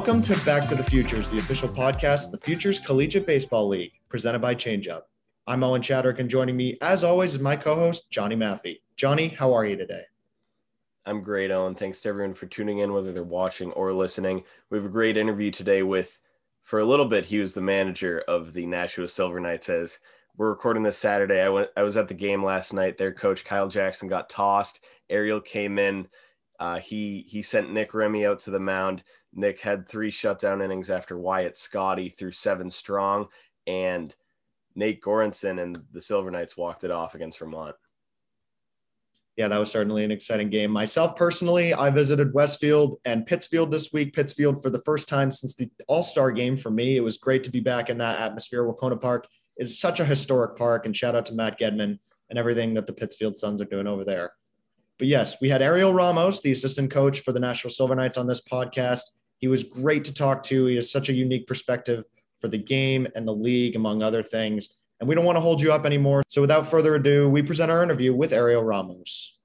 Welcome to Back to the Futures, the official podcast of the Futures Collegiate Baseball League, presented by ChangeUp. I'm Owen Chadwick, and joining me, as always, is my co-host Johnny Maffey. Johnny, how are you today? I'm great, Owen. Thanks to everyone for tuning in, whether they're watching or listening. We have a great interview today with, for a little bit, he was the manager of the Nashua Silver Knights. As we're recording this Saturday, I went, I was at the game last night. Their coach Kyle Jackson got tossed. Ariel came in. Uh, he he sent Nick Remy out to the mound. Nick had three shutdown innings after Wyatt Scotty threw seven strong, and Nate Goranson and the Silver Knights walked it off against Vermont. Yeah, that was certainly an exciting game. Myself personally, I visited Westfield and Pittsfield this week. Pittsfield for the first time since the All Star game for me. It was great to be back in that atmosphere. Wahconah Park is such a historic park, and shout out to Matt Gedman and everything that the Pittsfield Suns are doing over there. But yes, we had Ariel Ramos, the assistant coach for the Nashua Silver Knights, on this podcast. He was great to talk to. He has such a unique perspective for the game and the league, among other things. And we don't want to hold you up anymore. So without further ado, we present our interview with Ariel Ramos.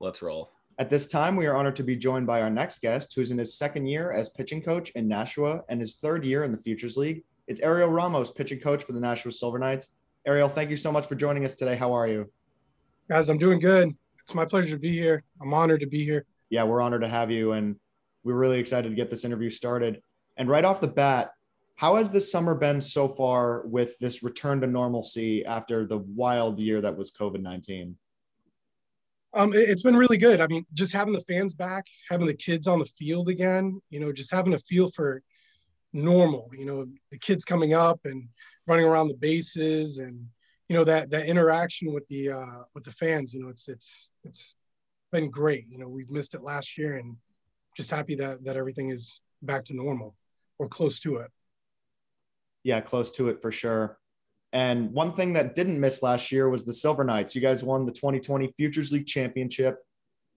Let's roll. At this time, we are honored to be joined by our next guest, who is in his second year as pitching coach in Nashua and his third year in the Futures League. It's Ariel Ramos, pitching coach for the Nashua Silver Knights. Ariel, thank you so much for joining us today. How are you? Guys, I'm doing good. It's my pleasure to be here. I'm honored to be here. Yeah, we're honored to have you, and we're really excited to get this interview started. And right off the bat, how has this summer been so far with this return to normalcy after the wild year that was COVID 19? Um, it, has been really good. I mean, just having the fans back, having the kids on the field again, you know, just having a feel for normal, you know, the kids coming up and running around the bases and you know that that interaction with the uh, with the fans. You know, it's it's it's been great. You know, we've missed it last year, and just happy that that everything is back to normal or close to it. Yeah, close to it for sure. And one thing that didn't miss last year was the Silver Knights. You guys won the 2020 Futures League Championship,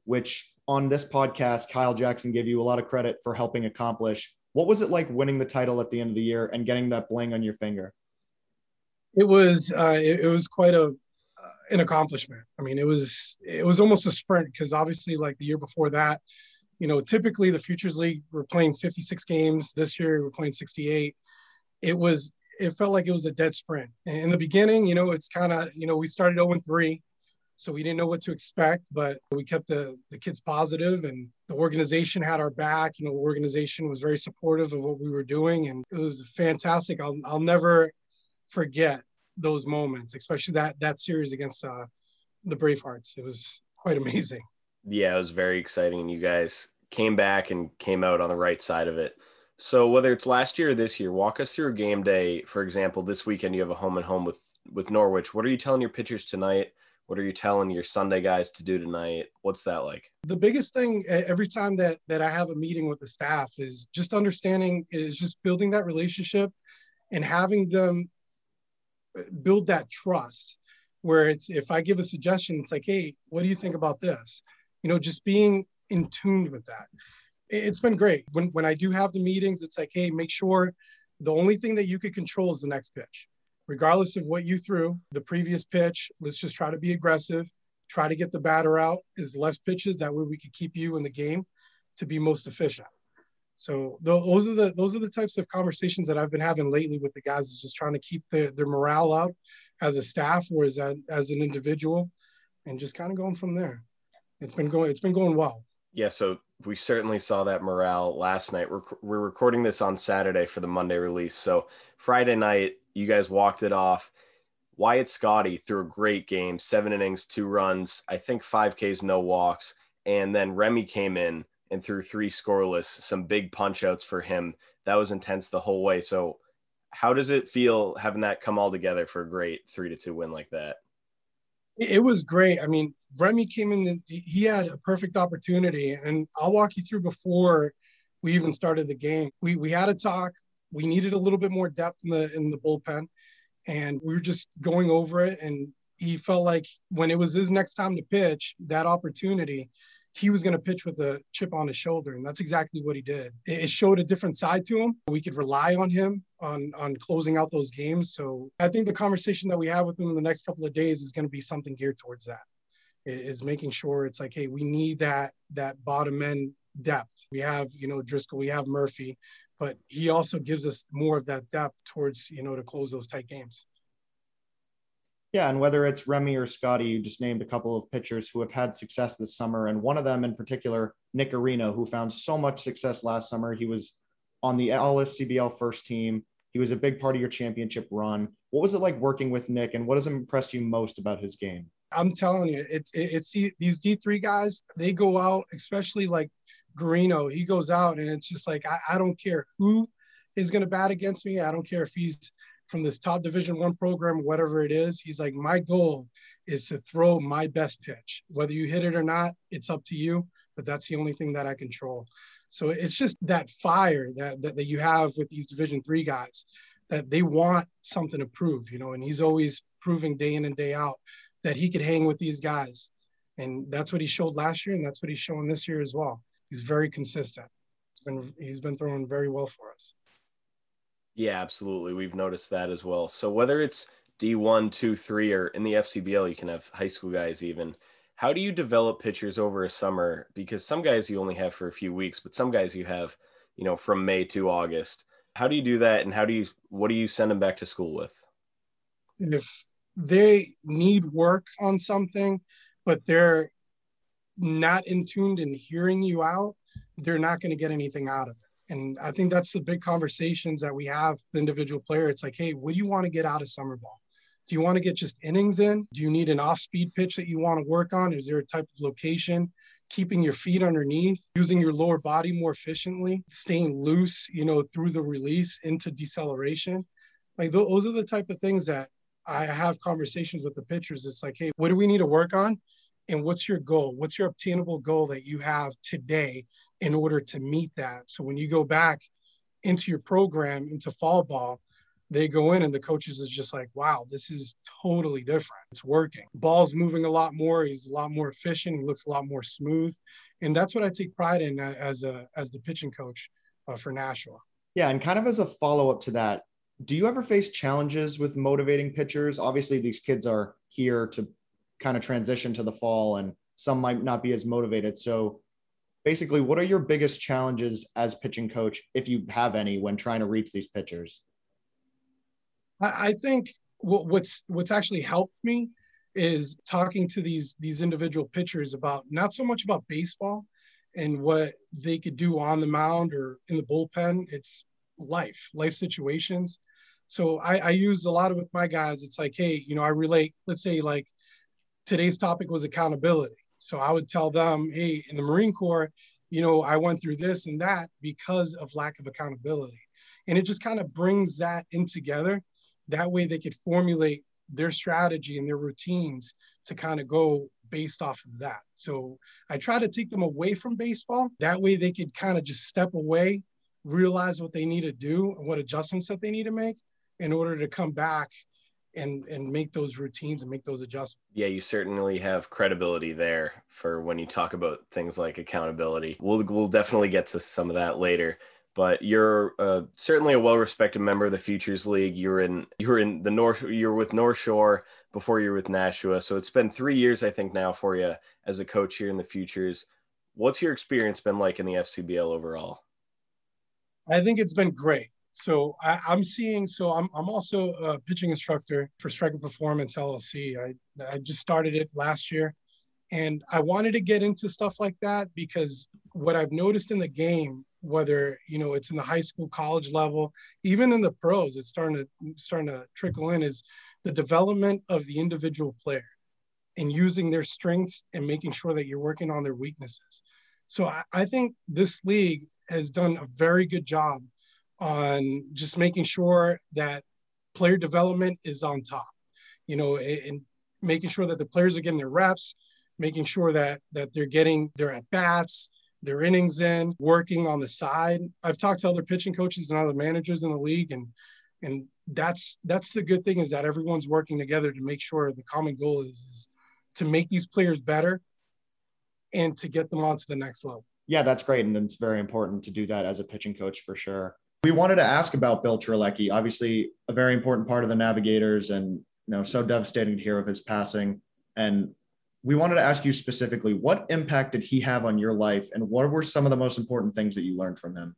which on this podcast, Kyle Jackson gave you a lot of credit for helping accomplish. What was it like winning the title at the end of the year and getting that bling on your finger? it was uh, it, it, was quite a uh, an accomplishment. I mean, it was it was almost a sprint because obviously, like the year before that, you know, typically the Futures League we're playing 56 games. This year we're playing 68. It was it felt like it was a dead sprint. In the beginning, you know, it's kind of you know we started 0 3, so we didn't know what to expect, but we kept the the kids positive and the organization had our back. You know, the organization was very supportive of what we were doing, and it was fantastic. I'll I'll never forget those moments, especially that that series against uh, the Bravehearts. It was quite amazing. Yeah, it was very exciting, and you guys came back and came out on the right side of it. So whether it's last year or this year, walk us through a game day. For example, this weekend you have a home and home with with Norwich. What are you telling your pitchers tonight? What are you telling your Sunday guys to do tonight? What's that like? The biggest thing every time that that I have a meeting with the staff is just understanding is just building that relationship and having them build that trust where it's if I give a suggestion, it's like, hey, what do you think about this? You know, just being in tune with that. It's been great. When when I do have the meetings, it's like, hey, make sure the only thing that you could control is the next pitch. Regardless of what you threw, the previous pitch, let's just try to be aggressive, try to get the batter out as less pitches. That way we could keep you in the game to be most efficient. So those are the those are the types of conversations that I've been having lately with the guys. Is just trying to keep their, their morale up as a staff or as a, as an individual, and just kind of going from there. It's been going it's been going well. Yeah, so we certainly saw that morale last night. We're we're recording this on Saturday for the Monday release. So Friday night, you guys walked it off. Wyatt Scotty threw a great game, seven innings, two runs, I think five Ks, no walks, and then Remy came in and threw three scoreless, some big punch outs for him. That was intense the whole way. So, how does it feel having that come all together for a great three to two win like that? It was great. I mean, Remy came in, he had a perfect opportunity. And I'll walk you through before we even started the game. We, we had a talk. We needed a little bit more depth in the in the bullpen. And we were just going over it. And he felt like when it was his next time to pitch, that opportunity, he was going to pitch with a chip on his shoulder. And that's exactly what he did. It showed a different side to him. We could rely on him on, on closing out those games. So I think the conversation that we have with him in the next couple of days is going to be something geared towards that is making sure it's like, hey, we need that, that bottom end depth. We have, you know, Driscoll, we have Murphy, but he also gives us more of that depth towards you know to close those tight games. Yeah, and whether it's Remy or Scotty, you just named a couple of pitchers who have had success this summer, and one of them in particular, Nick Guarino, who found so much success last summer. He was on the All FCBL first team. He was a big part of your championship run. What was it like working with Nick, and what has impressed you most about his game? I'm telling you, it's it's these D three guys. They go out, especially like Guarino. He goes out, and it's just like I, I don't care who is going to bat against me. I don't care if he's from this top Division One program, whatever it is. He's like, my goal is to throw my best pitch. Whether you hit it or not, it's up to you. But that's the only thing that I control. So it's just that fire that that, that you have with these Division Three guys that they want something to prove, you know. And he's always proving day in and day out that he could hang with these guys. And that's what he showed last year, and that's what he's showing this year as well. He's very consistent. He's been he's been throwing very well for us. Yeah, absolutely. We've noticed that as well. So whether it's D1, 2, 3, or in the FCBL, you can have high school guys even. How do you develop pitchers over a summer? Because some guys you only have for a few weeks, but some guys you have, you know, from May to August. How do you do that? And how do you, what do you send them back to school with? If they need work on something, but they're not in tuned and hearing you out, they're not going to get anything out of it. And I think that's the big conversations that we have the individual player. It's like, hey, what do you want to get out of summer ball? Do you want to get just innings in? Do you need an off speed pitch that you want to work on? Is there a type of location? Keeping your feet underneath, using your lower body more efficiently, staying loose, you know, through the release into deceleration. Like those are the type of things that I have conversations with the pitchers. It's like, hey, what do we need to work on? And what's your goal? What's your obtainable goal that you have today in order to meet that. So when you go back into your program, into fall ball, they go in and the coaches is just like, wow, this is totally different. It's working. Ball's moving a lot more. He's a lot more efficient. He looks a lot more smooth. And that's what I take pride in uh, as a as the pitching coach uh, for Nashua. Yeah, and kind of as a follow up to that, do you ever face challenges with motivating pitchers? Obviously, these kids are here to kind of transition to the fall, and some might not be as motivated. So, basically what are your biggest challenges as pitching coach if you have any when trying to reach these pitchers? I think what's what's actually helped me is talking to these these individual pitchers about not so much about baseball and what they could do on the mound or in the bullpen. It's life life situations. So I, I use a lot of with my guys. It's like hey you know i relate. Let's say like today's topic was accountability so I would tell them, hey, in the Marine Corps, you know, I went through this and that because of lack of accountability. And it just kind of brings that in together. That way they could formulate their strategy and their routines to kind of go based off of that. So I try to take them away from baseball. That way they could kind of just step away, realize what they need to do and what adjustments that they need to make in order to come back and and make those routines and make those adjustments. Yeah, you certainly have credibility there for when you talk about things like accountability. We'll we'll definitely get to some of that later. But you're uh, certainly a well-respected member of the Futures League. You're in you're in the North. You're with North Shore before you're with Nashua. So it's been three years, I think, now for you as a coach here in the Futures. What's your experience been like in the FCBL overall? I think it's been great. So I, am seeing. So I'm I'm also a pitching instructor for Striker Performance LLC. I I just started it last year, and I wanted to get into stuff like that because what I've noticed in the game, whether you know it's in the high school, college level, even in the pros, it's starting to starting to trickle in is the development of the individual player and using their strengths and making sure that you're working on their weaknesses. So I, I think this league has done a very good job on just making sure that player development is on top, you know, and making sure that the players are getting their reps, making sure that that they're getting their at bats, their innings in, working on the side. I've talked to other pitching coaches and other managers in the league, and and that's that's the good thing is that everyone's working together to make sure the common goal is, is to make these players better and to get them on to the next level. Yeah, that's great, and it's very important to do that as a pitching coach for sure. We wanted to ask about Bill Terlecky, obviously a very important part of the Navigators, and you know, so devastating to hear of his passing. And we wanted to ask you specifically, what impact did he have on your life, and what were some of the most important things that you learned from him?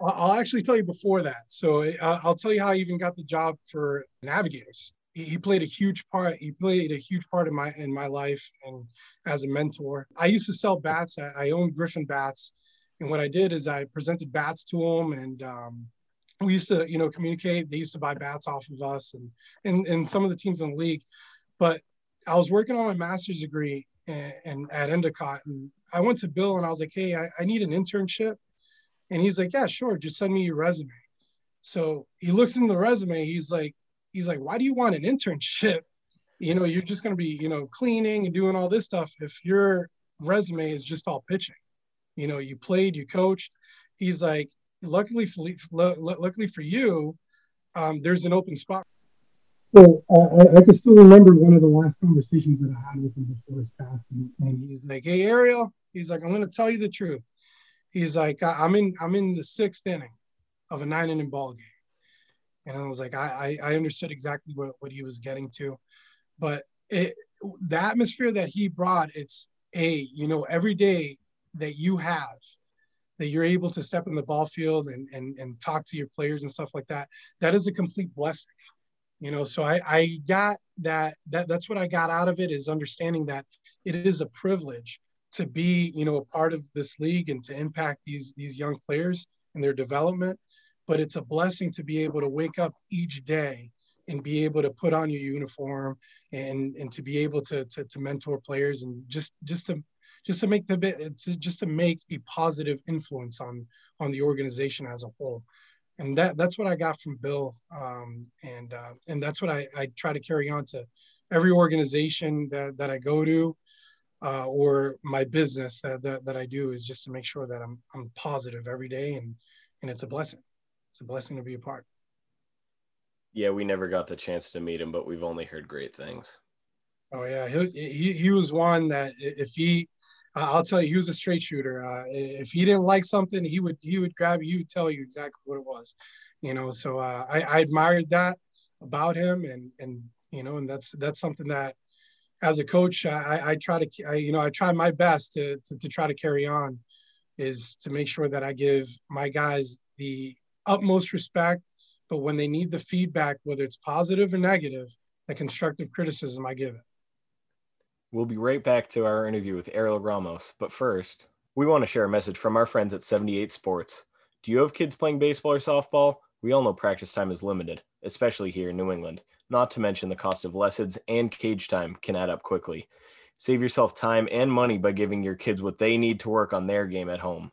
I'll actually tell you before that. So I'll tell you how I even got the job for Navigators. He played a huge part. He played a huge part in my in my life and as a mentor. I used to sell bats. I, owned Griffin bats, and what I did is I presented bats to them and um, we used to you know communicate. They used to buy bats off of us, and and and some of the teams in the league. But I was working on my master's degree and, and at Endicott, and I went to Bill and I was like, hey, I, I need an internship and he's like, yeah, sure. Just send me your resume. So he looks in the resume. He's like, he's like, why do you want an internship? You know, you're just going to be, you know, cleaning and doing all this stuff. If your resume is just all pitching, you know, you played, you coached. He's like, luckily for, luckily for you, um, there's an open spot. So uh, I, I, can still remember one of the last conversations that I had with him before his passing, and he's like, "Hey, Ariel," he's like, "I'm going to tell you the truth he's like, I'm in, I'm in the sixth inning of a nine inning ball game. And I was like, I, I understood exactly what, what he was getting to, but it, the atmosphere that he brought, it's a, you know, every day that you have, that you're able to step in the ball field and, and, and talk to your players and stuff like that, that is a complete blessing. You know, so I, I got that, that that's what I got out of it is understanding that it is a privilege to be you know a part of this league and to impact these these young players and their development but it's a blessing to be able to wake up each day and be able to put on your uniform and and to be able to to, to mentor players and just just to just to make the bit to, just to make a positive influence on on the organization as a whole and that that's what i got from bill um, and uh, and that's what I, I try to carry on to every organization that, that i go to uh, or my business that, that, that I do is just to make sure that I'm, I'm positive every day and, and it's a blessing. It's a blessing to be a part. Yeah, we never got the chance to meet him, but we've only heard great things. Oh yeah, he he, he was one that if he, I'll tell you, he was a straight shooter. Uh, if he didn't like something, he would he would grab you, tell you exactly what it was, you know. So uh, I, I admired that about him, and and you know, and that's that's something that as a coach, I, I try to, I, you know, I try my best to, to, to try to carry on is to make sure that I give my guys the utmost respect, but when they need the feedback, whether it's positive or negative, the constructive criticism, I give it. We'll be right back to our interview with Ariel Ramos, but first, we want to share a message from our friends at 78 Sports. Do you have kids playing baseball or softball? We all know practice time is limited, especially here in New England not to mention the cost of lessons and cage time can add up quickly. Save yourself time and money by giving your kids what they need to work on their game at home.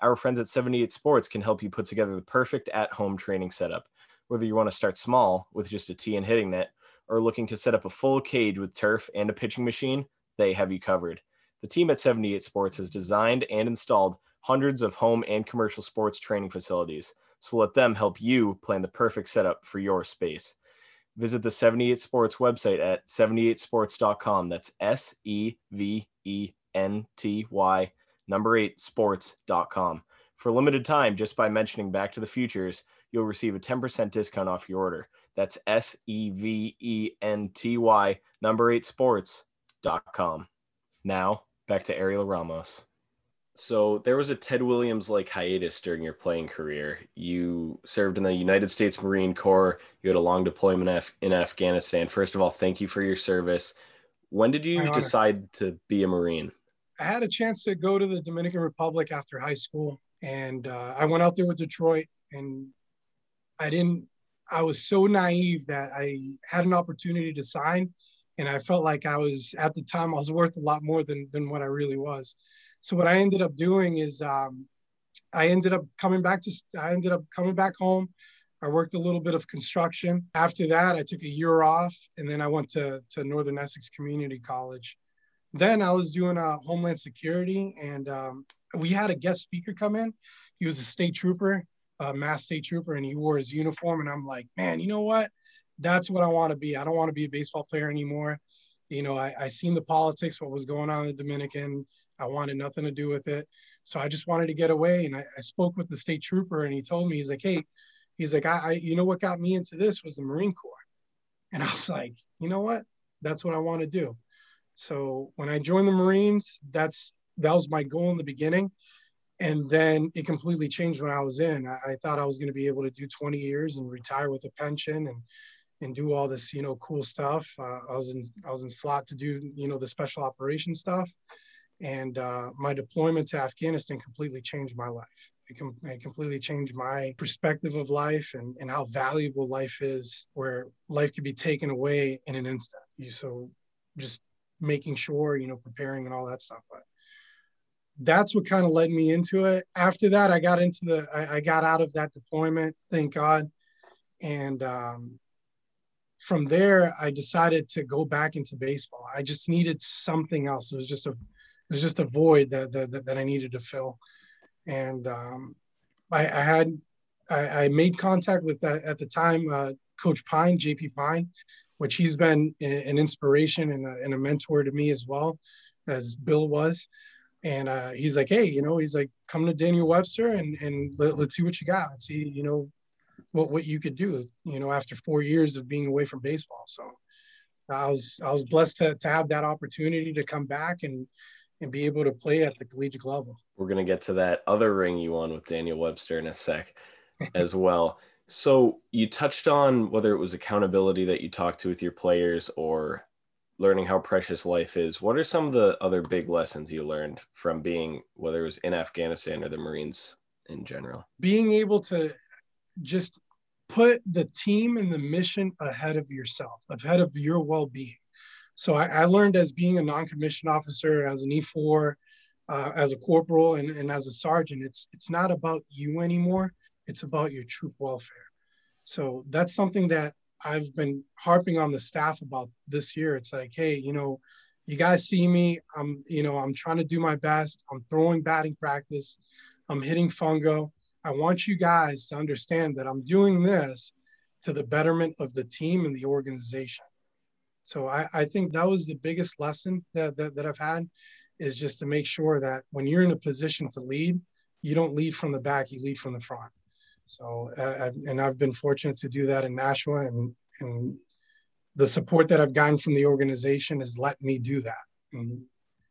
Our friends at 78 Sports can help you put together the perfect at home training setup. Whether you want to start small with just a tee and hitting net, or looking to set up a full cage with turf and a pitching machine, they have you covered. The team at 78 Sports has designed and installed hundreds of home and commercial sports training facilities, so let them help you plan the perfect setup for your space. Visit the 78 Sports website at 78sports.com. That's S E V E N T Y number 8 sports.com. For a limited time, just by mentioning Back to the Futures, you'll receive a 10% discount off your order. That's S E V E N T Y number 8 sports.com. Now, back to Ariel Ramos. So there was a Ted Williams like hiatus during your playing career. You served in the United States Marine Corps. You had a long deployment in Afghanistan. First of all, thank you for your service. When did you decide to be a Marine? I had a chance to go to the Dominican Republic after high school, and uh, I went out there with Detroit, and I didn't. I was so naive that I had an opportunity to sign, and I felt like I was at the time I was worth a lot more than than what I really was. So what I ended up doing is um, I ended up coming back to I ended up coming back home. I worked a little bit of construction. After that, I took a year off, and then I went to to Northern Essex Community College. Then I was doing uh, Homeland Security, and um, we had a guest speaker come in. He was a state trooper, a mass state trooper, and he wore his uniform. And I'm like, man, you know what? That's what I want to be. I don't want to be a baseball player anymore. You know, I, I seen the politics, what was going on in the Dominican I wanted nothing to do with it. So I just wanted to get away. And I, I spoke with the state trooper and he told me, he's like, hey, he's like, I, I, you know what got me into this was the Marine Corps. And I was like, you know what? That's what I want to do. So when I joined the Marines, that's that was my goal in the beginning. And then it completely changed when I was in. I, I thought I was going to be able to do 20 years and retire with a pension and and do all this, you know, cool stuff. Uh, I was in I was in slot to do, you know, the special operations stuff, and uh, my deployment to Afghanistan completely changed my life. It, com- it completely changed my perspective of life and, and how valuable life is, where life could be taken away in an instant. You so just making sure, you know, preparing and all that stuff. But that's what kind of led me into it. After that, I got into the, I, I got out of that deployment, thank God. And um, from there, I decided to go back into baseball. I just needed something else. It was just a, it was just a void that, that, that I needed to fill. And um, I, I, had, I, I, made contact with that at the time, uh, Coach Pine, JP Pine, which he's been an inspiration and a, and a mentor to me as well as Bill was and uh, he's like, hey, you know, he's like, come to Daniel Webster and and let, us see what you got. Let's see, you know, what what you could do. You know, after four years of being away from baseball, so I was I was blessed to to have that opportunity to come back and and be able to play at the collegiate level. We're gonna get to that other ring you won with Daniel Webster in a sec, as well. So you touched on whether it was accountability that you talked to with your players or learning how precious life is, what are some of the other big lessons you learned from being, whether it was in Afghanistan or the Marines in general? Being able to just put the team and the mission ahead of yourself, ahead of your well being. So I, I, learned as being a non commissioned officer, as an E4, uh, as a corporal, and, and as a sergeant, it's, it's not about you anymore, it's about your troop welfare. So that's something that I've been harping on the staff about this year. It's like, hey, you know, you guys see me. I'm, you know, I'm trying to do my best. I'm throwing batting practice. I'm hitting fungo. I want you guys to understand that I'm doing this to the betterment of the team and the organization. So I, I think that was the biggest lesson that, that, that I've had is just to make sure that when you're in a position to lead, you don't lead from the back, you lead from the front. So, uh, and I've been fortunate to do that in Nashua, and, and the support that I've gotten from the organization has let me do that. And,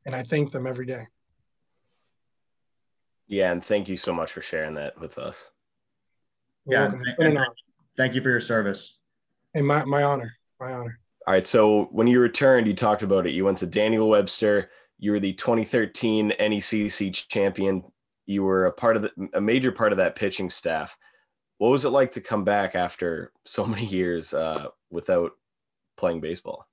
and I thank them every day. Yeah, and thank you so much for sharing that with us. yeah, thank, thank you for your service. And my, my honor, my honor. All right. So when you returned, you talked about it. You went to Daniel Webster. You were the 2013 NECC champion you were a part of the, a major part of that pitching staff. What was it like to come back after so many years uh, without playing baseball?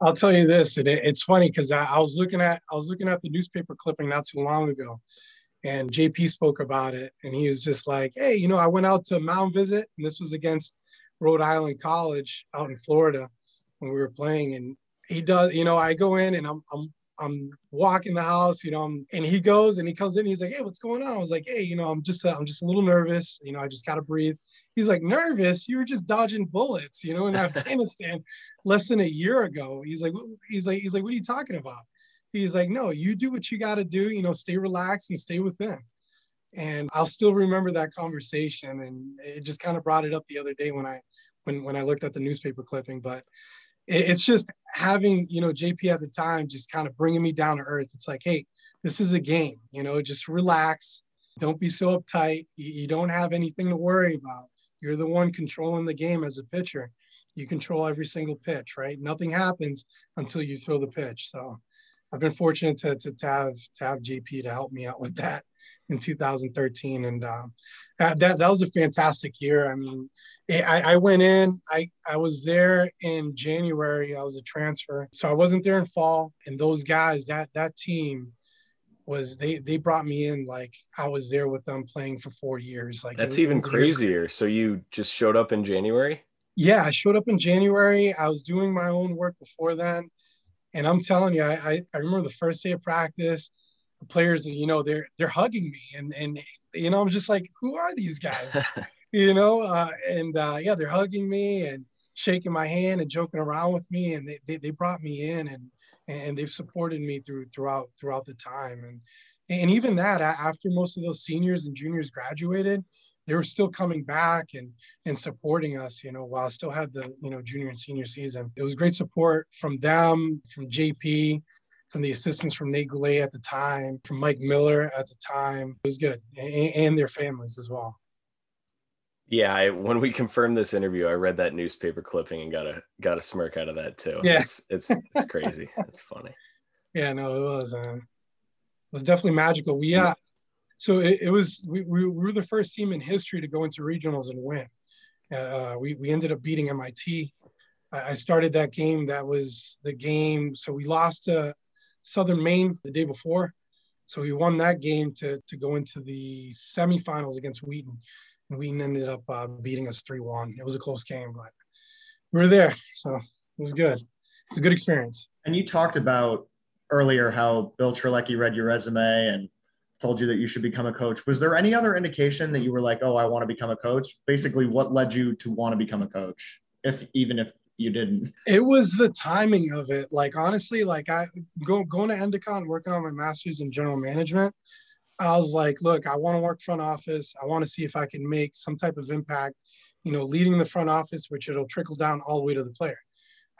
I'll tell you this, and it, it's funny because I, I, was looking at I was looking at the newspaper clipping not too long ago, and JP spoke about it, and he was just like, "Hey, you know, I went out to mound visit, and this was against Rhode Island College out in Florida when we were playing, and he does, you know, I go in and I'm I'm I'm walking the house, you know, I'm, and he goes and he comes in. He's like, "Hey, what's going on?" I was like, "Hey, you know, I'm just uh, I'm just a little nervous. You know, I just gotta breathe." He's like, "Nervous? You were just dodging bullets, you know, in Afghanistan less than a year ago." He's like, "He's like, he's like, what are you talking about?" He's like, "No, you do what you got to do. You know, stay relaxed and stay within." And I'll still remember that conversation, and it just kind of brought it up the other day when I when when I looked at the newspaper clipping, but it's just having you know jp at the time just kind of bringing me down to earth. It's like hey this is a game you know just relax. Don't be so uptight. You, don't have anything to worry about. You're the one controlling the game as a pitcher. You control every single pitch right? Nothing happens until you throw the pitch. So i've been fortunate to, to, to have to have jp to help me out with that in 2013 and um, that, that was a fantastic year. I mean I, I went in I, I was there in january i was a transfer so i wasn't there in fall and those guys that that team was they they brought me in like i was there with them playing for four years like that's even crazier. So you just showed up in january? Yeah i showed up in january. I was doing my own work before then and i'm telling you i i, I remember the first day of practice the players, you know, they're they're hugging me, and and you know, I'm just like, who are these guys? you know, uh, and uh, yeah, they're hugging me and shaking my hand and joking around with me, and they they, they brought me in and and they've supported me through throughout throughout the time, and and even that after most of those seniors and juniors graduated they were still coming back and and supporting us you know while i still had the you know junior and senior season it was great support from them from jp from the assistants from Nate Goulet at the time, from Mike Miller at the time. It was good, and, and their families as well. Yeah, I, when we confirmed this interview, I read that newspaper clipping and got a got a smirk out of that too. Yeah, it's it's, it's crazy. it's funny. Yeah, no, it was. Uh, it was definitely magical. We uh, so it, it was. We, we were the first team in history to go into regionals and win. Uh, we we ended up beating MIT. I, I started that game. That was the game. So we lost to Southern Maine the day before. So we won that game to to go into the semifinals against Wheaton and Wheaton ended up uh, beating us 3 1. It was a close game, but we were there. So it was good. It's a good experience. And you talked about earlier how Bill Terlecky read your resume and told you that you should become a coach. Was there any other indication that you were like, oh, I want to become a coach? Basically, what led you to want to become a coach, if even if you didn't? It was the timing of it. Like honestly, like I go going to Endicott, working on my master's in general management. I was like, look, I want to work front office. I want to see if I can make some type of impact, you know, leading the front office, which it'll trickle down all the way to the player.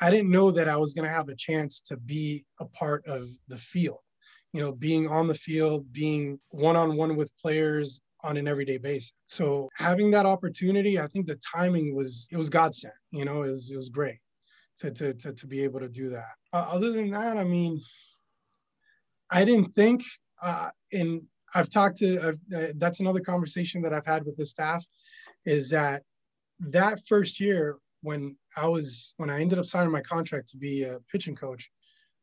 I didn't know that I was going to have a chance to be a part of the field, you know, being on the field, being one on one with players on an everyday basis. So having that opportunity, I think the timing was, it was God sent, you know, it was, it was great to, to, to, to be able to do that. Uh, other than that, I mean, I didn't think uh, in I've talked to, I've, uh, that's another conversation that I've had with the staff is that that first year when I was, when I ended up signing my contract to be a pitching coach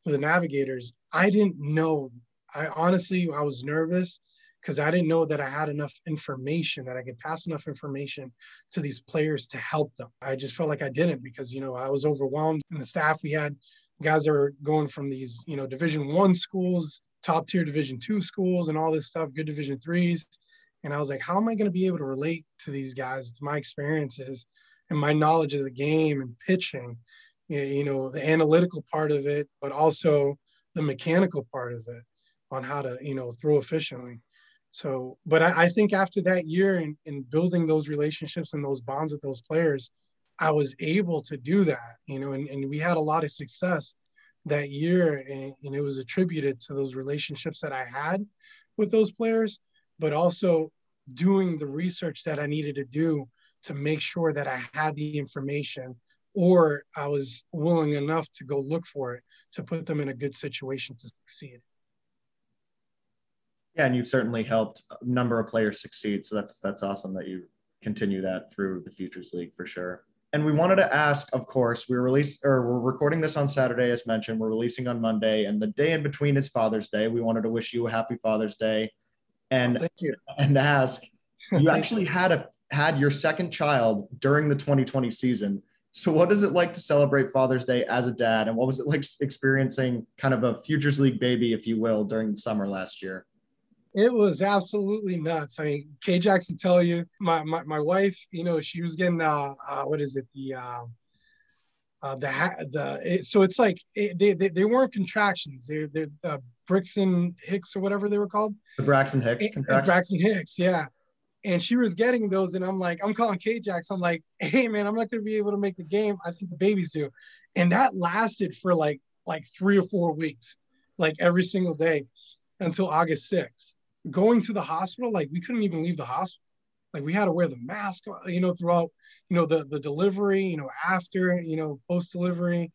for the Navigators, I didn't know, I honestly, I was nervous because I didn't know that I had enough information that I could pass enough information to these players to help them. I just felt like I didn't because, you know, I was overwhelmed and the staff we had guys that were going from these, you know, division one schools top tier division two schools and all this stuff, good division threes. And I was like, how am I going to be able to relate to these guys, to my experiences and my knowledge of the game and pitching, you know, the analytical part of it, but also the mechanical part of it on how to, you know, throw efficiently. So, but I, I think after that year in, in building those relationships and those bonds with those players, I was able to do that, you know, and, and we had a lot of success that year and, and, it was attributed to those relationships that i had with those players but also doing the research that i needed to do to make sure that i had the information or i was willing enough to go look for it to put them in a good situation to succeed yeah and you've certainly helped a number of players succeed so that's that's awesome that you continue that through the futures league for sure and we wanted to ask, of course, we release or we're recording this on Saturday, as mentioned. We're releasing on Monday, and the day in between is Father's Day. We wanted to wish you a happy Father's Day, and oh, thank you. and ask, you actually had a had your second child during the 2020 season. So, what is it like to celebrate Father's Day as a dad, and what was it like experiencing kind of a Futures League baby, if you will, during the summer last year? It was absolutely nuts. I mean, K Jackson tell you, my, my, my wife, you know, she was getting, uh, uh what is it? The, uh, uh, the, the, it, so it's like, it, they, they, they weren't contractions. They're, they're uh, Braxton Hicks or whatever they were called. The Braxton Hicks contractions. Braxton Hicks. Yeah. And she was getting those. And I'm like, I'm calling K Jackson. I'm like, Hey man, I'm not going to be able to make the game. I think the babies do. And that lasted for like, like three or four weeks, like every single day until August 6th going to the hospital, like we couldn't even leave the hospital. Like we had to wear the mask, uh, you know, throughout, you know, the the delivery, you know, after, you know, post delivery,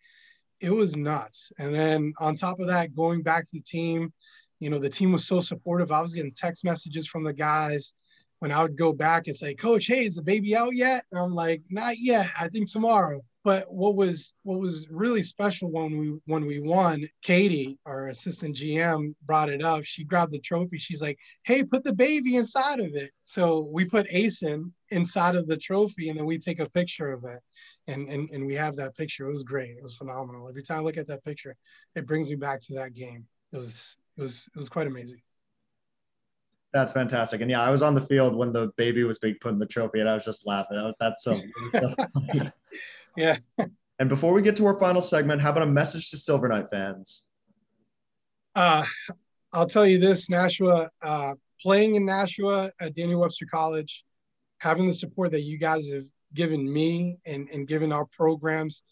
it was nuts. And then on top of that, going back to the team, you know, the team was so supportive. I was getting text messages from the guys when I would go back and say, Coach, hey, is the baby out yet? And I'm like, not yet. I think tomorrow. But what was what was really special when we when we won, Katie, our assistant GM, brought it up. She grabbed the trophy. She's like, "Hey, put the baby inside of it." So we put Asen inside of the trophy, and then we take a picture of it, and and and we have that picture. It was great. It was phenomenal. Every time I look at that picture, it brings me back to that game. It was it was it was quite amazing. That's fantastic. And yeah, I was on the field when the baby was being put in the trophy, and I was just laughing. That's so. so yeah. And before we get to our final segment, how about a message to Silver Knight fans? Uh, I'll tell you this: Nashua, uh, playing in Nashua at Daniel Webster College, having the support that you guys have given me and, and given our programs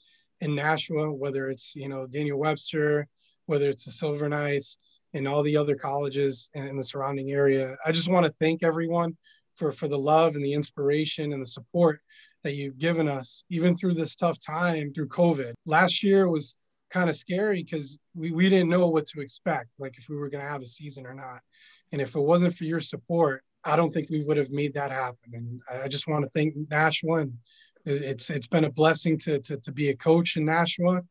in Nashua, whether it's you know Daniel Webster, whether it's the Silver Knights and all the other colleges in the surrounding area. I just want to thank everyone for, for the love and the inspiration and the support that you've given us, even through this tough time through COVID. Last year was kind of scary because we, we didn't know what to expect, like if we were going to have a season or not. And if it wasn't for your support, I don't think we would have made that happen. And I just want to thank Nashua. And it's it's been a blessing to to, to be a coach in Nashua.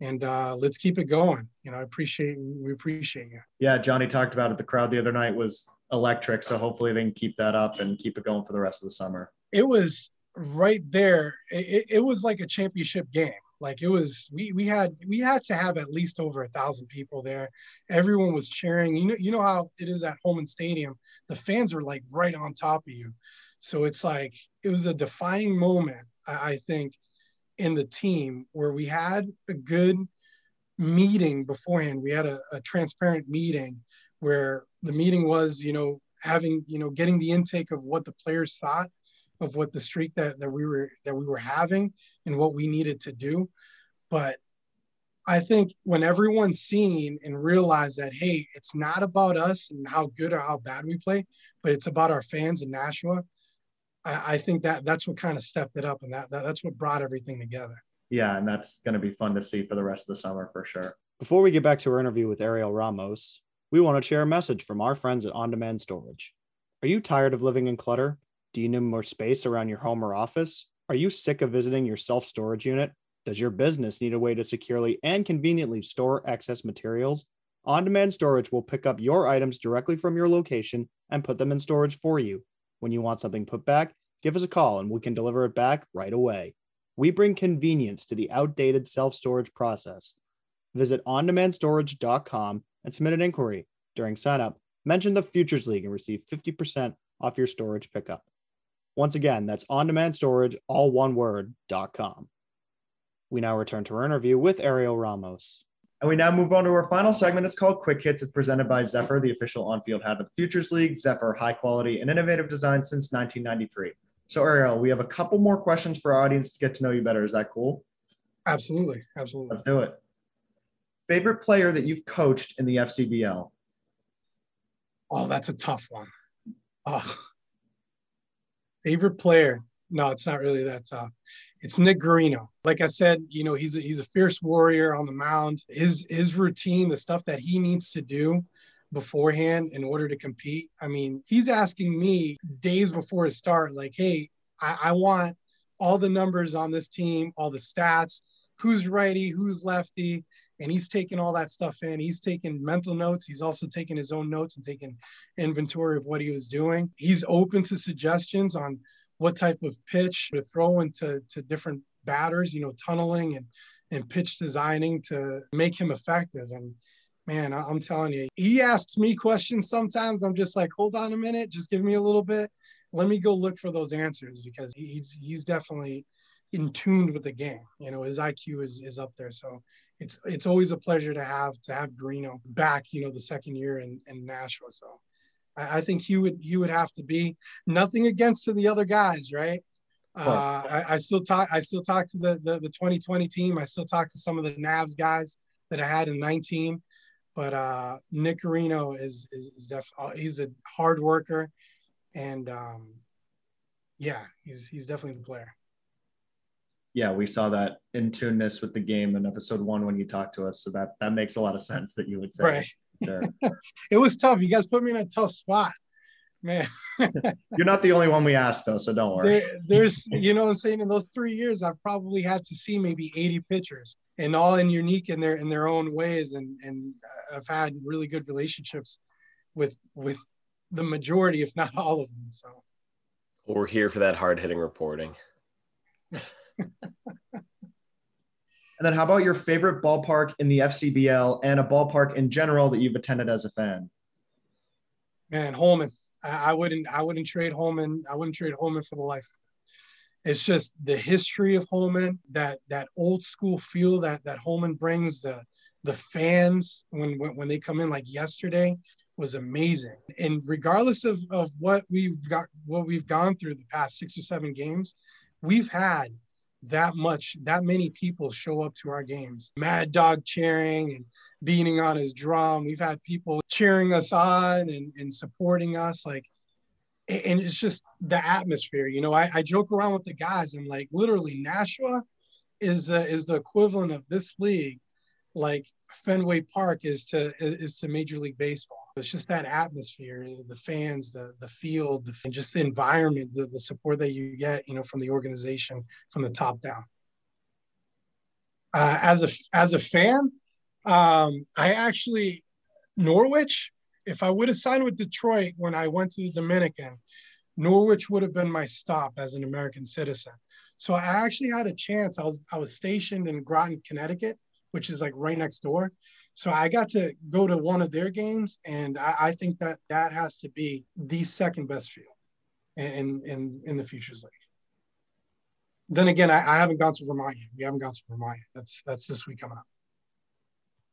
And uh, let's keep it going. You know, I appreciate we appreciate you. Yeah, Johnny talked about it. The crowd the other night was electric, so hopefully they can keep that up and keep it going for the rest of the summer. It was right there. It, it was like a championship game like it was we we had we had to have at least over a thousand people there everyone was cheering you know you know how it is at Holman Stadium the fans are like right on top of you so it's like it was a defining moment I, I think in the team where we had a good meeting beforehand we had a, a transparent meeting where the meeting was you know having you know getting the intake of what the players thought of what the streak that, that we were that we were having and what we needed to do. But I think when everyone's seen and realized that, hey, it's not about us and how good or how bad we play, but it's about our fans in Nashua. I, I think that that's what kind of stepped it up and that, that that's what brought everything together. Yeah, and that's going to be fun to see for the rest of the summer for sure. Before we get back to our interview with Ariel Ramos, we want to share a message from our friends at On Demand Storage. Are you tired of living in clutter? Do you need more space around your home or office? Are you sick of visiting your self storage unit? Does your business need a way to securely and conveniently store excess materials? On demand storage will pick up your items directly from your location and put them in storage for you. When you want something put back, give us a call and we can deliver it back right away. We bring convenience to the outdated self storage process. Visit ondemandStorage.com and submit an inquiry. During signup, mention the Futures League and receive 50% off your storage pickup. Once again, that's ondemandstorage, demand all one word, com. We now return to our interview with Ariel Ramos. And we now move on to our final segment. It's called Quick Hits. It's presented by Zephyr, the official on field hat of the Futures League. Zephyr, high quality and innovative design since 1993. So, Ariel, we have a couple more questions for our audience to get to know you better. Is that cool? Absolutely. Absolutely. Let's do it. Favorite player that you've coached in the FCBL? Oh, that's a tough one. Oh, Favorite player? No, it's not really that tough. It's Nick Guarino. Like I said, you know, he's a, he's a fierce warrior on the mound. His his routine, the stuff that he needs to do beforehand in order to compete. I mean, he's asking me days before his start, like, hey, I, I want all the numbers on this team, all the stats, who's righty, who's lefty, and he's taking all that stuff in. He's taking mental notes. He's also taking his own notes and taking inventory of what he was doing. He's open to suggestions on what type of pitch to throw into to different batters, you know, tunneling and and pitch designing to make him effective. And man, I'm telling you, he asks me questions sometimes. I'm just like, hold on a minute, just give me a little bit. Let me go look for those answers because he's he's definitely in tuned with the game. You know, his IQ is is up there. So it's it's always a pleasure to have to have Guarino back. You know, the second year in, in Nashville. So I, I think he would he would have to be nothing against to the other guys, right? Uh, I, I, still talk. I still talk to the, the, the 2020 team. I still talk to some of the Navs guys that I had in 19. But uh, Nick Guarino is is, is definitely uh, he's a hard worker, and um, yeah, he's he's definitely the player yeah, we saw that in tuneness with the game in episode one when you talked to us. So that that makes a lot of sense that you would say. Right. Sure. it was tough. You guys put me in a tough spot, man. You're not the only one we asked though, so don't worry. There, there's, you know, I'm saying in those three years, I've probably had to see maybe 80 pitchers, and all in unique in their in their own ways, and and uh, I've had really good relationships with with the majority, if not all of them. So. we're here for that hard hitting reporting. And then how about your favorite ballpark in the FCBL and a ballpark in general that you've attended as a fan? Man, Holman. I, wouldn't I wouldn't trade Holman. I wouldn't trade Holman for the life. It's just the history of Holman, that that old school feel that that Holman brings, the the fans when when, when they come in like yesterday was amazing. And regardless of, of what we've got what we've gone through the past six or seven games, we've had that much, that many people show up to our games. Mad Dog cheering and beating on his drum. We've had people cheering us on and, and supporting us. Like, and it's just the atmosphere. You know, I, I joke around with the guys and like literally Nashua is uh, is the equivalent of this league, like Fenway Park is to is to Major League Baseball. It's just that atmosphere, the fans, the the field, and just the environment, the, the support that you get, you know, from the organization from the top down. Uh, as a as a fan, um, I actually Norwich. If I would have signed with Detroit when I went to the Dominican, Norwich would have been my stop as an American citizen. So I actually had a chance. I was I was stationed in Groton, Connecticut, which is like right next door. So I got to go to one of their games, and I, I think that that has to be the second best field in in in the Futures League. Then again, I, I haven't gone to Vermont yet. We haven't gone to Vermont. Yet. That's that's this week coming up.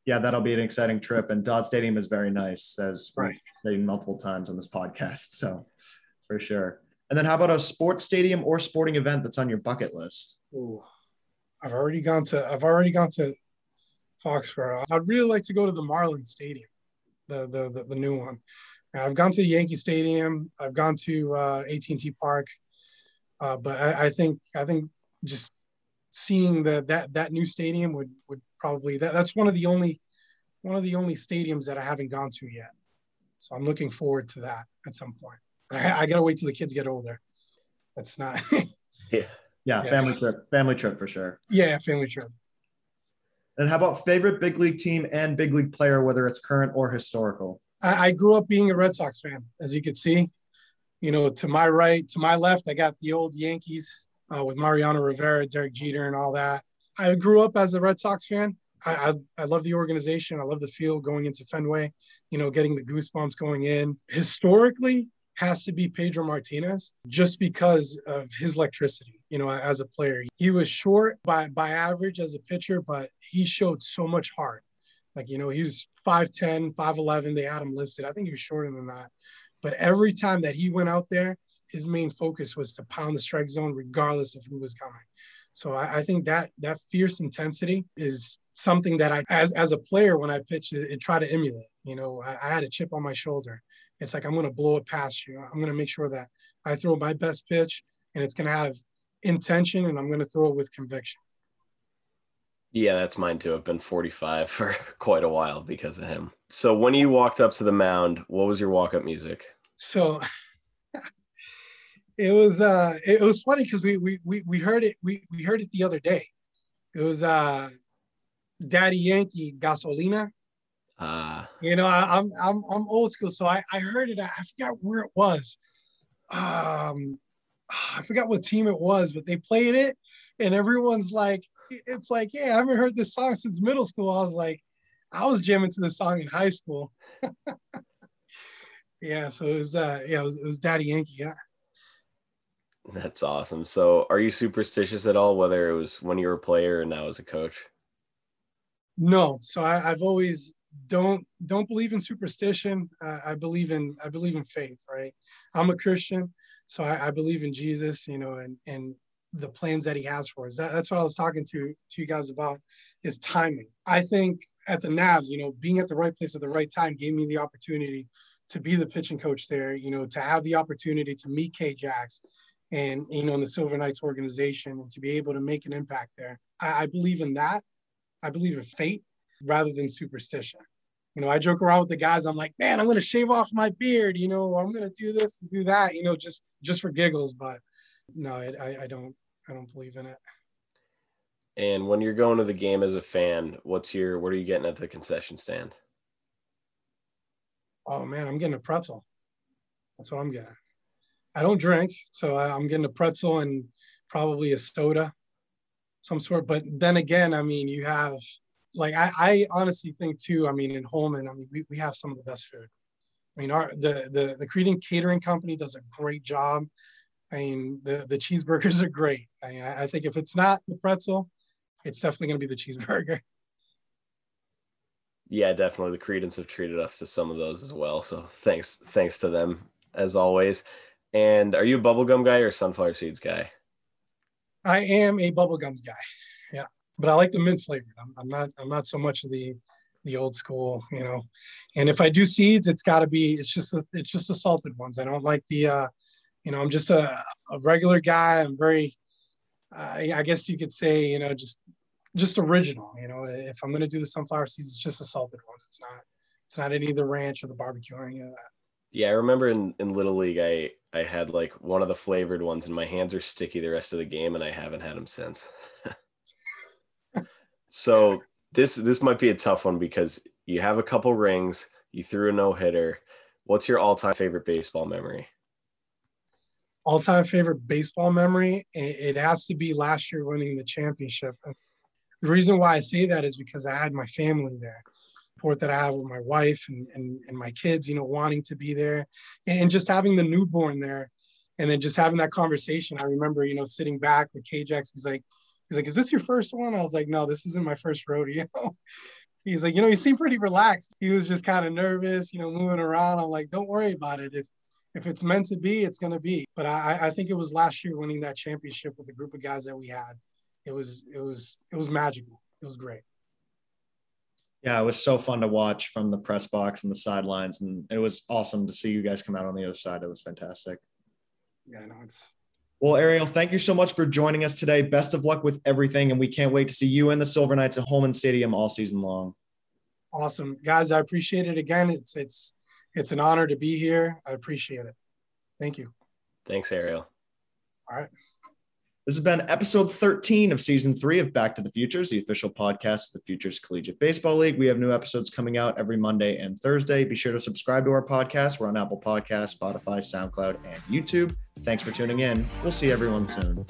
Yeah, that'll be an exciting trip. And Dodd Stadium is very nice, as Right. we've said multiple times on this podcast. So for sure. And then how about a sports stadium or sporting event that's on your bucket list? Ooh, I've already gone to I've already gone to Foxborough. I'd really like to go to the Marlins Stadium, the the the, the new one. I've gone to Yankee Stadium. I've gone to uh, AT&T Park, uh, but I, I think I think just seeing the that that new stadium would would probably that, that's one of the only one of the only stadiums that I haven't gone to yet. So I'm looking forward to that at some point. I, I gotta wait till the kids get older. That's not Yeah. Yeah, Yeah. family trip, family trip for sure. yeah family trip. And how about favorite big league team and big league player, whether it's current or historical? I, I grew up being a Red Sox fan, as you can see. You know, to my right, to my left, I got the old Yankees uh, with Mariano Rivera, Derek Jeter, and all that. I grew up as a Red Sox fan. I, I, I love the organization. I love the field going into Fenway, you know, getting the goosebumps going in. Historically, has to be Pedro Martinez just because of his electricity, you know, as a player. He was short by, by average as a pitcher, but he showed so much heart. Like, you know, he was 5'10, 5'11. They had him listed. I think he was shorter than that. But every time that he went out there, his main focus was to pound the strike zone, regardless of who was coming. So I, I think that that fierce intensity is something that I, as, as a player, when I pitch, it, it try to emulate. You know, I, I had a chip on my shoulder. It's like I'm going to blow it past you. I'm going to make sure that I throw my best pitch, and it's going to have intention, and I'm going to throw it with conviction. Yeah, that's mine too. I've been 45 for quite a while because of him. So when you walked up to the mound, what was your walk-up music? So it was uh it was funny because we, we we we heard it we we heard it the other day. It was uh Daddy Yankee Gasolina. Uh, You know, I, I'm I'm I'm old school, so I I heard it. I forgot where it was. Um, I forgot what team it was, but they played it, and everyone's like, it's like, yeah, I haven't heard this song since middle school. I was like, I was jamming to this song in high school. yeah, so it was uh yeah, it was, it was Daddy Yankee. Yeah. that's awesome. So are you superstitious at all, whether it was when you were a player and now as a coach? No, so I, I've always don't don't believe in superstition. Uh, I believe in I believe in faith. Right, I'm a Christian, so I, I believe in Jesus. You know, and and the plans that He has for us. That, that's what I was talking to to you guys about is timing. I think at the Navs, you know, being at the right place at the right time gave me the opportunity to be the pitching coach there. You know, to have the opportunity to meet K Jacks and you know in the Silver Knights organization and to be able to make an impact there. I, I believe in that. I believe in fate rather than superstition. You know, I joke around with the guys. I'm like, man, I'm gonna shave off my beard. You know, or I'm gonna do this and do that. You know, just just for giggles. But no, I, I, I don't I don't believe in it. And when you're going to the game as a fan, what's your what are you getting at the concession stand? Oh man, I'm getting a pretzel. That's what I'm getting. I don't drink, so I, I'm getting a pretzel and probably a soda, some sort. But then again, I mean, you have like I, I honestly think too. I mean, in Holman, I mean, we, we have some of the best food. I mean, our the the the Creedon Catering Company does a great job. I mean, the the cheeseburgers are great. I mean, I, I think if it's not the pretzel, it's definitely going to be the cheeseburger. Yeah, definitely. The Credence have treated us to some of those as well. So thanks, thanks to them as always. And are you a bubblegum guy or sunflower seeds guy? I am a bubblegums guy. But I like the mint flavored. I'm, I'm not I'm not so much of the the old school, you know. And if I do seeds, it's got to be it's just a, it's just the salted ones. I don't like the uh you know, I'm just a, a regular guy. I'm very uh, I guess you could say, you know, just just original, you know. If I'm to do the sunflower seeds, it's just the salted ones. It's not it's not any of the ranch or the barbecue or any of that. Yeah, I remember in, in Little League, I I had like one of the flavored ones, and my hands are sticky the rest of the game, and I haven't had them since. so this this might be a tough one because you have a couple rings, you threw a no hitter. What's your all time favorite baseball memory? All time favorite baseball memory? It has to be last year winning the championship. The reason why I say that is because I had my family there support that I have with my wife and, and, and my kids, you know, wanting to be there and just having the newborn there and then just having that conversation. I remember, you know, sitting back with KJX, he's like, he's like, is this your first one? I was like, no, this isn't my first rodeo. he's like, you know, he seemed pretty relaxed. He was just kind of nervous, you know, moving around. I'm like, don't worry about it. If if it's meant to be, it's gonna be. But I, I think it was last year winning that championship with the group of guys that we had. It was it was it was magical. It was great. Yeah, it was so fun to watch from the press box and the sidelines, and it was awesome to see you guys come out on the other side. It was fantastic. Yeah, no, it's. Well, Ariel, thank you so much for joining us today. Best of luck with everything, and we can't wait to see you and the Silver Knights at Holman Stadium all season long. Awesome, guys! I appreciate it again. It's it's it's an honor to be here. I appreciate it. Thank you. Thanks, Ariel. All right. This has been episode 13 of season three of Back to the Futures, the official podcast of the Futures Collegiate Baseball League. We have new episodes coming out every Monday and Thursday. Be sure to subscribe to our podcast. We're on Apple Podcasts, Spotify, SoundCloud, and YouTube. Thanks for tuning in. We'll see everyone soon.